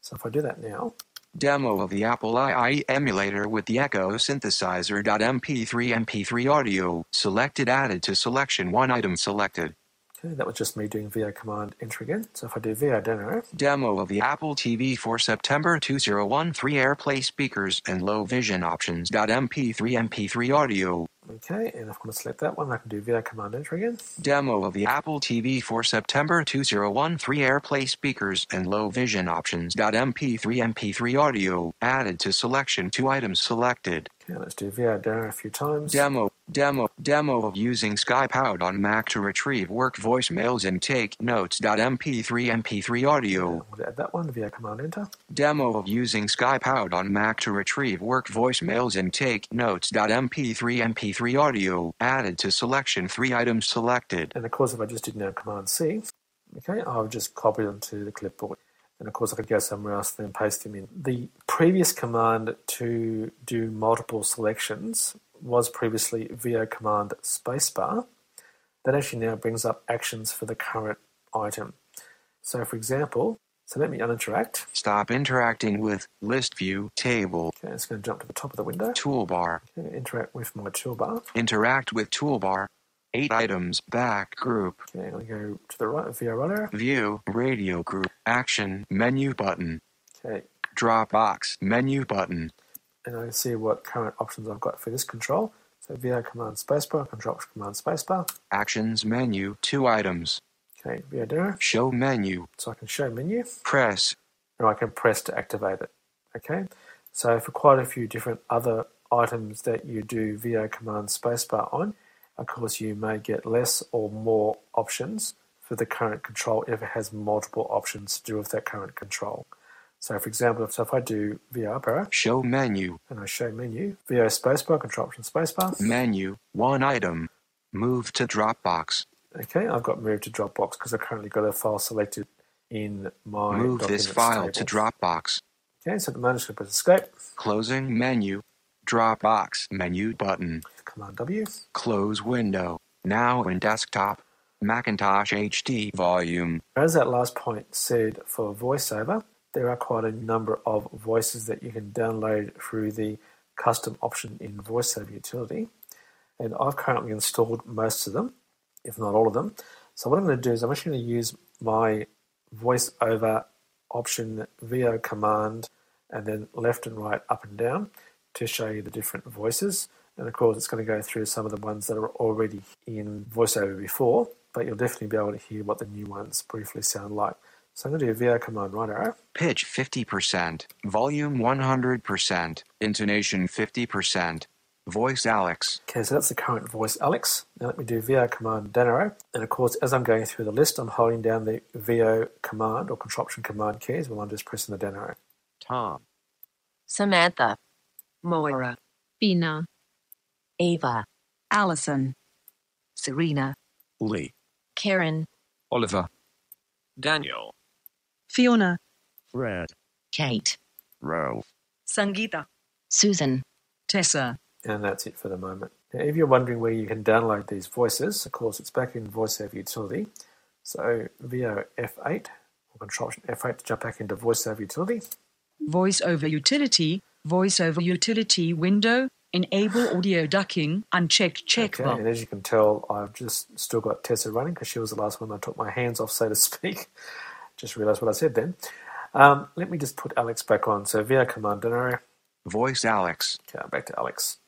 So if I do that now, Demo of the Apple II emulator with the Echo Synthesizer.mp3 MP3 audio. Selected added to selection one item selected. okay, that was just me doing VO Command Enter again. So if I do VO Demo, Demo of the Apple TV for September 2013 AirPlay speakers and low vision options. MP3 MP3 audio. Okay, and if I want to select that one, I can do VO Command Enter again. Demo of the Apple TV for September 2013 AirPlay speakers and low vision options. MP3 MP3 audio. Added to selection two items selected. Okay, let's do Demo a few times. Demo, demo, demo of using SkyPound on Mac to retrieve work voicemails and take notes. MP3 MP3 audio. We'll add that one, VO Command Enter. Demo of using SkyPound on Mac to retrieve work voicemails and take notes. MP3 MP3 audio. Added to selection three items selected. And of course, if I just did now Command C, okay, I'll just copy them to the clipboard. And of course, I could go somewhere else and then paste them in. The previous command to do multiple selections was previously VO command spacebar. That actually now brings up actions for the current item. So, for example, so let me uninteract. Stop interacting with list view table Okay, it's going to jump to the top of the window. toolbar. Okay, interact with my toolbar. Interact with toolbar. Eight items back group. Okay, I'll go to the right, right arrow. View radio group. Action menu button. Okay, Dropbox menu button. and I can see what current options I've got for this control. So VO command spacebar, control command spacebar. Actions menu. Two items. Okay, VO demo. Show menu. So I can show menu, Press. and I can press to activate it. Okay, so for quite a few different other items that you do VO command spacebar on, of course you may get less or more options for the current control if it has multiple options to do with that current control. So for example, so if I do VR arrow Show menu. and I show menu, VO spacebar, control option spacebar, Menu. One item. Move to Dropbox. Okay, I've got moved to Dropbox because I've currently got a file selected in my Move this file to table. Dropbox. Okay, so the moment, I'm just going to escape, Closing menu. Dropbox menu button. Command W. Close window. Now in desktop. Macintosh HD volume. As that last point said for VoiceOver, there are quite a number of voices that you can download through the custom option in VoiceOver utility. And I've currently installed most of them, if not all of them. So what I'm going to do is I'm actually going to use my VoiceOver option VO command and then left and right, up and down to show you the different voices. And of course, it's going to go through some of the ones that are already in VoiceOver before, but you'll definitely be able to hear what the new ones briefly sound like. So I'm going to do a VO command right arrow. Pitch 50%. Volume 100%. Intonation 50%. Voice Alex. Okay, so that's the current voice Alex. Now let me do VO command down arrow. And of course, as I'm going through the list, I'm holding down the VO command or contraption command keys while I'm just pressing the down arrow. Tom. Samantha, Moira, Veena, Ava, Allison, Serena, Lee, Karen, Oliver, Daniel, Fiona, Fred, Kate, Ralph, Sangita, Susan, Tessa, And that's it for the moment. Now, if you're wondering where you can download these voices, of course, it's back in VoiceOver Utility. So VO F8 or Contraption F8 to jump back into VoiceOver Utility. VoiceOver utility, voice over utility window, enable audio ducking, unchecked Okay, and as you can tell, I've just still got Tessa running because she was the last one I took my hands off, so to speak. just realised what I said then. Um, let me just put Alex back on. So VO command down arrow. Voice Alex. Okay, I'm back to Alex.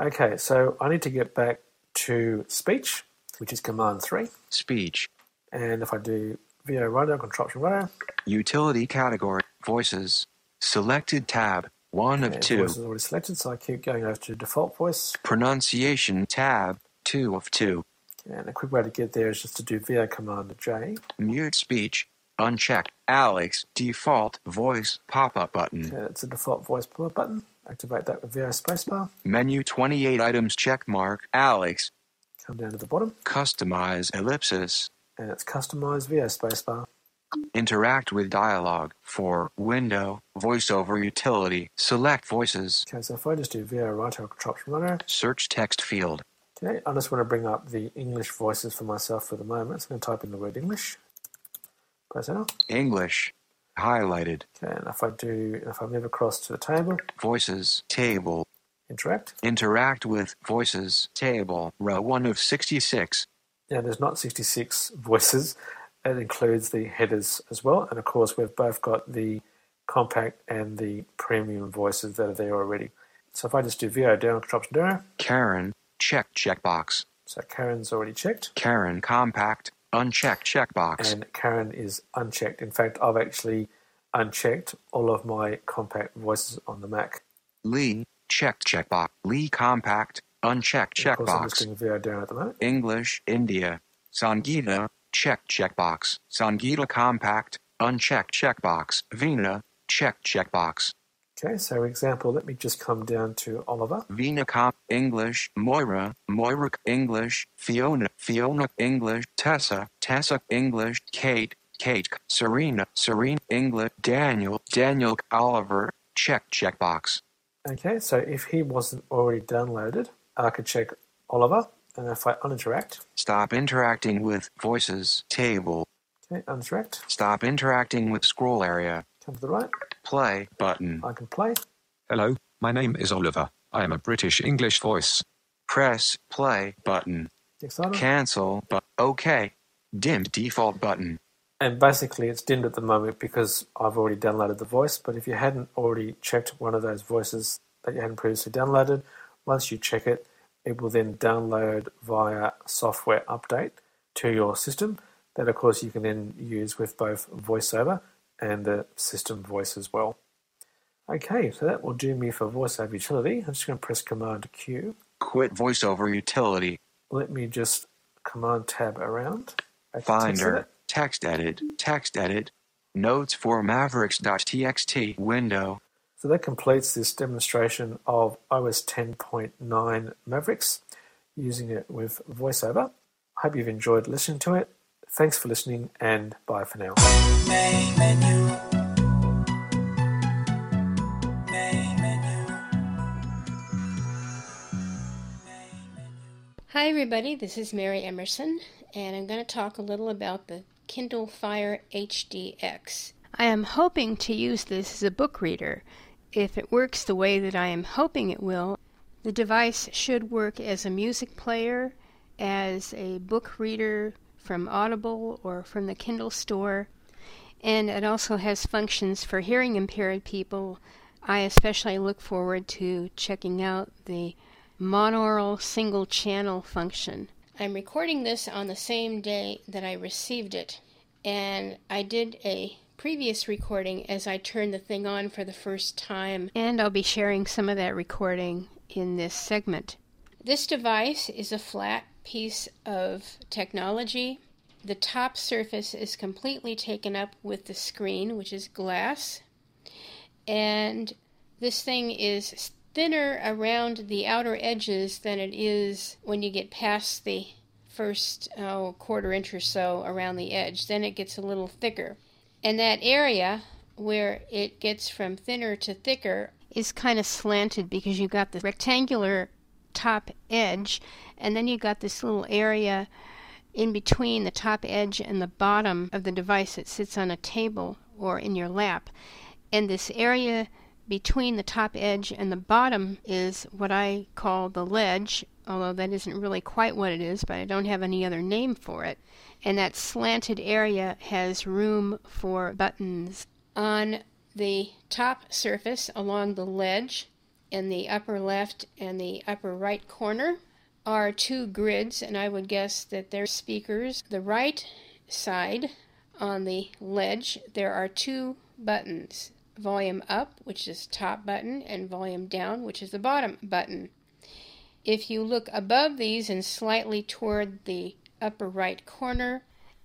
Okay, so I need to get back to speech, which is command three. Speech. And if I do VO right arrow, contraption right arrow, Utility category. Voices. Selected tab. One of two. voice is already selected, so I keep going over to default voice. Pronunciation tab. Two of two. And a quick way to get there is just to do VO command J. Mute speech. Unchecked. Alex. Default voice pop up button. Okay, that's the default voice pop-up button. Activate that with VO spacebar. Menu 28 items check mark. Alex. Come down to the bottom, Customize ellipsis. and it's customize VO spacebar. Interact with dialogue. For window. Voiceover utility. Select voices. Okay, so if I just do VO right arrow, right arrow, Search text field. okay, I just want to bring up the English voices for myself for the moment. So I'm going to type in the word English. Press enter. English. Highlighted. Okay, and if I do, if I move across to the table, Voices. Table. interact. Interact with voices. Table. Row 1 of 66. Now there's not 66 voices. It includes the headers as well, and of course we've both got the compact and the premium voices that are there already. So if I just do VO down contraption down, Karen. Check checkbox. so Karen's already checked, Karen compact. Unchecked checkbox. and Karen is unchecked. In fact, I've actually unchecked all of my compact voices on the Mac. Lee. Checked checkbox. Lee compact. Unchecked Of course, I'm just checkbox. VO down at the moment. English. India. Sangita. Checked checkbox. Sangita compact. Unchecked checkbox. Veena. Checked checkbox. Okay, so example, let me just come down to Oliver. Veena comp English. Moira. Moira English. Fiona. Fiona English. Tessa. Tessa English. Kate. Kate Serena. Serena English. Daniel. Daniel Oliver. Check checkbox. Okay, so if he wasn't already downloaded, I could check Oliver, and if I uninteract, stop interacting with voices table okay, uninteract, stop interacting with scroll area come to the right, play button I can play. Hello, my name is Oliver. I am a British English voice. press play button Next item. cancel but okay dim default button And basically, it's dimmed at the moment because I've already downloaded the voice. But if you hadn't already checked one of those voices that you hadn't previously downloaded, once you check it, it will then download via software update to your system. That, of course, you can then use with both VoiceOver and the system voice as well. Okay, so that will do me for VoiceOver Utility. I'm just going to press Command Q. quit voiceover utility Let me just Command Tab around. I can text Finder, text edit, text edit, notes for mavericks.txt window, So that completes this demonstration of OS 10.9 Mavericks using it with VoiceOver. I hope you've enjoyed listening to it. Thanks for listening and bye for now. Main menu. Main menu. Hi, everybody. This is Mary Emerson, and I'm going to talk a little about the Kindle Fire HDX. I am hoping to use this as a book reader. If it works the way that I am hoping it will, the device should work as a music player, as a book reader from Audible or from the Kindle store, and it also has functions for hearing impaired people. I especially look forward to checking out the monaural single channel function. I'm recording this on the same day that I received it, and I did a previous recording as I turned the thing on for the first time, and I'll be sharing some of that recording in this segment. This device is a flat piece of technology. The top surface is completely taken up with the screen, which is glass. And this thing is thinner around the outer edges than it is when you get past the first oh, quarter inch or so around the edge. Then it gets a little thicker. And that area where it gets from thinner to thicker is kind of slanted because you've got the rectangular top edge and then you've got this little area in between the top edge and the bottom of the device that sits on a table or in your lap. And this area between the top edge and the bottom is what I call the ledge, although that isn't really quite what it is, but I don't have any other name for it. And that slanted area has room for buttons. On the top surface along the ledge in the upper left and the upper right corner are two grids, and I would guess that they're speakers. The right side on the ledge, there are two buttons volume up, which is top button, and volume down, which is the bottom button. If you look above these and slightly toward the upper right corner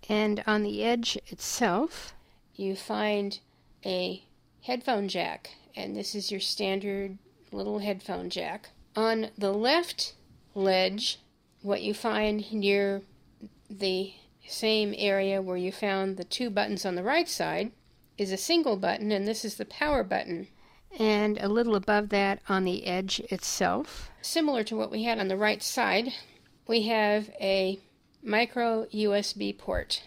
and on the edge itself, you find a headphone jack, and this is your standard little headphone jack. On the left ledge, what you find near the same area where you found the two buttons on the right side is a single button, and this is the power button. And a little above that on the edge itself, similar to what we had on the right side, we have a micro USB port.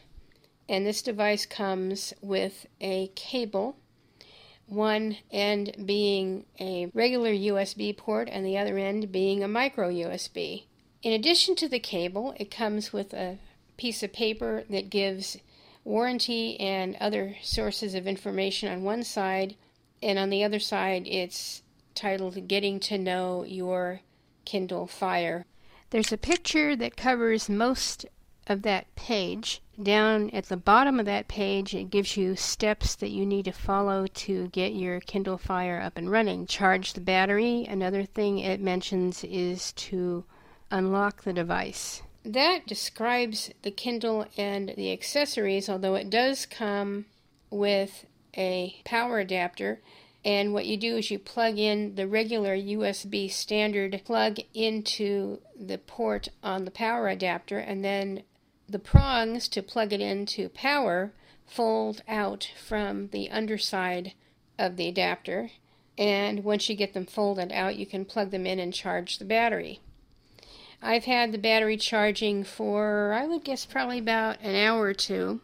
And this device comes with a cable, one end being a regular USB port and the other end being a micro USB. In addition to the cable, it comes with a piece of paper that gives warranty and other sources of information on one side, and on the other side, it's titled Getting to Know Your Kindle Fire. There's a picture that covers most of that page. Down at the bottom of that page, it gives you steps that you need to follow to get your Kindle Fire up and running. Charge the battery. Another thing it mentions is to unlock the device that describes the Kindle and the accessories, although it does come with a power adapter. And what you do is you plug in the regular USB standard plug into the port on the power adapter, and then the prongs to plug it into power fold out from the underside of the adapter. And once you get them folded out, you can plug them in and charge the battery. I've had the battery charging for, I would guess, probably about an hour or two,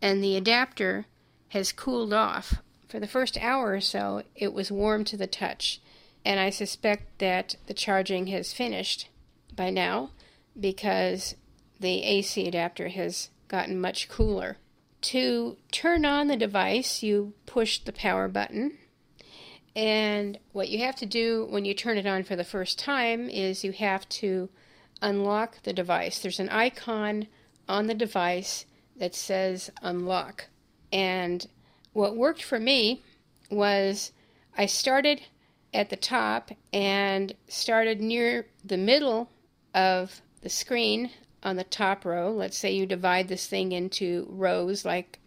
and the adapter has cooled off. For the first hour or so, it was warm to the touch, and I suspect that the charging has finished by now because the AC adapter has gotten much cooler. To turn on the device, you push the power button and what you have to do when you turn it on for the first time is you have to unlock the device. There's an icon on the device that says unlock. And what worked for me was I started at the top and started near the middle of the screen on the top row. Let's say you divide this thing into rows like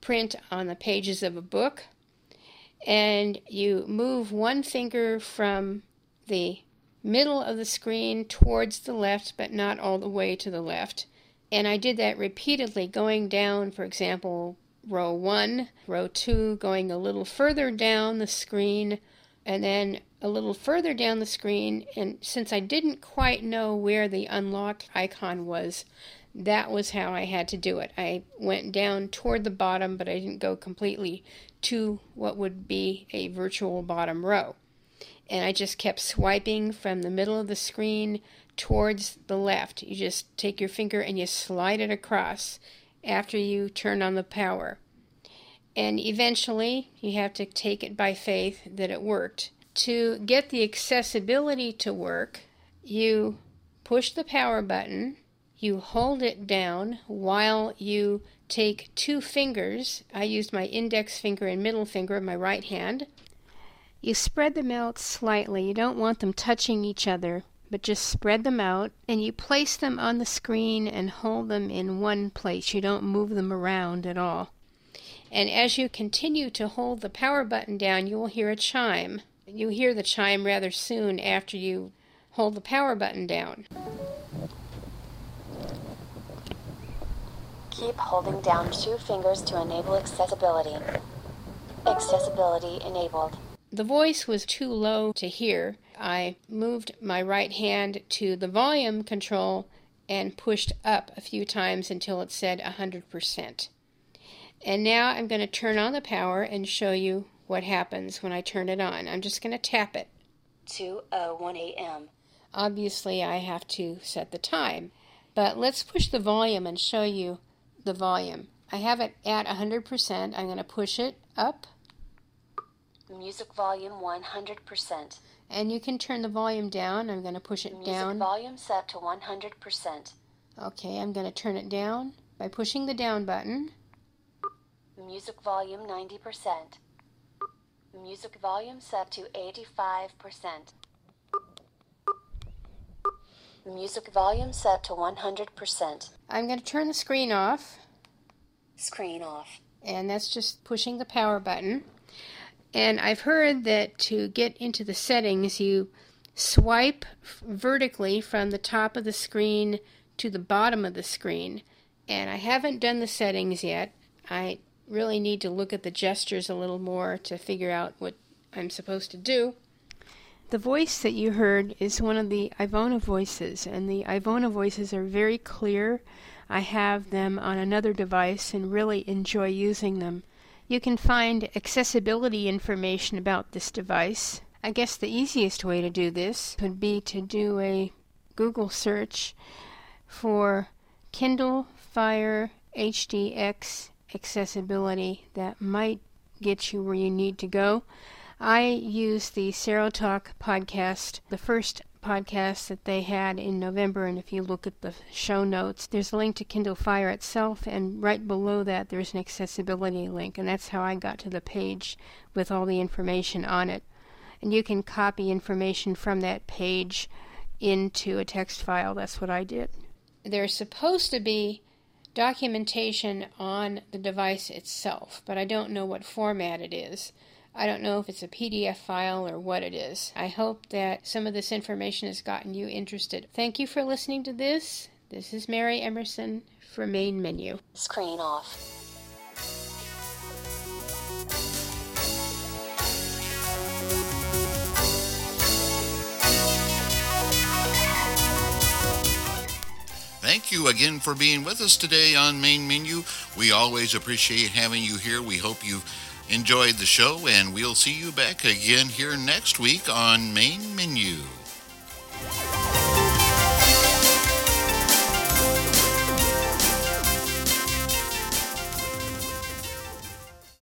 print on the pages of a book and you move one finger from the middle of the screen towards the left, but not all the way to the left. And I did that repeatedly, going down, for example, row one, row two, going a little further down the screen, and then a little further down the screen. And since I didn't quite know where the unlock icon was, that was how I had to do it. I went down toward the bottom, but I didn't go completely to what would be a virtual bottom row. And I just kept swiping from the middle of the screen towards the left. You just take your finger and you slide it across after you turn on the power. And eventually, you have to take it by faith that it worked. To get the accessibility to work, you push the power button, you hold it down while you take two fingers. I used my index finger and middle finger of my right hand. You spread them out slightly. You don't want them touching each other, but just spread them out and you place them on the screen and hold them in one place. You don't move them around at all. And as you continue to hold the power button down, you will hear a chime. You hear the chime rather soon after you hold the power button down. Keep holding down two fingers to enable accessibility. Accessibility enabled. The voice was too low to hear. I moved my right hand to the volume control and pushed up a few times until it said 100%. And now I'm going to turn on the power and show you what happens when I turn it on. I'm just going to tap it. 2:01 a.m. Obviously, I have to set the time. But let's push the volume and show you the volume. I have it at 100%. I'm going to push it up. Music volume 100%. And you can turn the volume down. I'm going to push it Music down. volume set to 100%. Okay, I'm going to turn it down by pushing the down button. Music volume 90%. Music volume set to 85%. Music volume set to 100%. I'm going to turn the screen off. Screen off. And that's just pushing the power button. And I've heard that to get into the settings, you swipe vertically from the top of the screen to the bottom of the screen. And I haven't done the settings yet. I really need to look at the gestures a little more to figure out what I'm supposed to do. The voice that you heard is one of the Ivona voices, and the Ivona voices are very clear. I have them on another device and really enjoy using them. You can find accessibility information about this device. I guess the easiest way to do this would be to do a Google search for Kindle Fire HDX accessibility. That might get you where you need to go. I use the Serotalk podcast, the first podcast that they had in November, and if you look at the show notes, there's a link to Kindle Fire itself, and right below that there's an accessibility link, and that's how I got to the page with all the information on it. And you can copy information from that page into a text file. That's what I did. There's supposed to be documentation on the device itself, but I don't know what format it is. I don't know if it's a PDF file or what it is. I hope that some of this information has gotten you interested. Thank you for listening to this. This is Mary Emerson for Main Menu. Screen off. Thank you again for being with us today on Main Menu. We always appreciate having you here. We hope you enjoyed the show, and we'll see you back again here next week on Main Menu.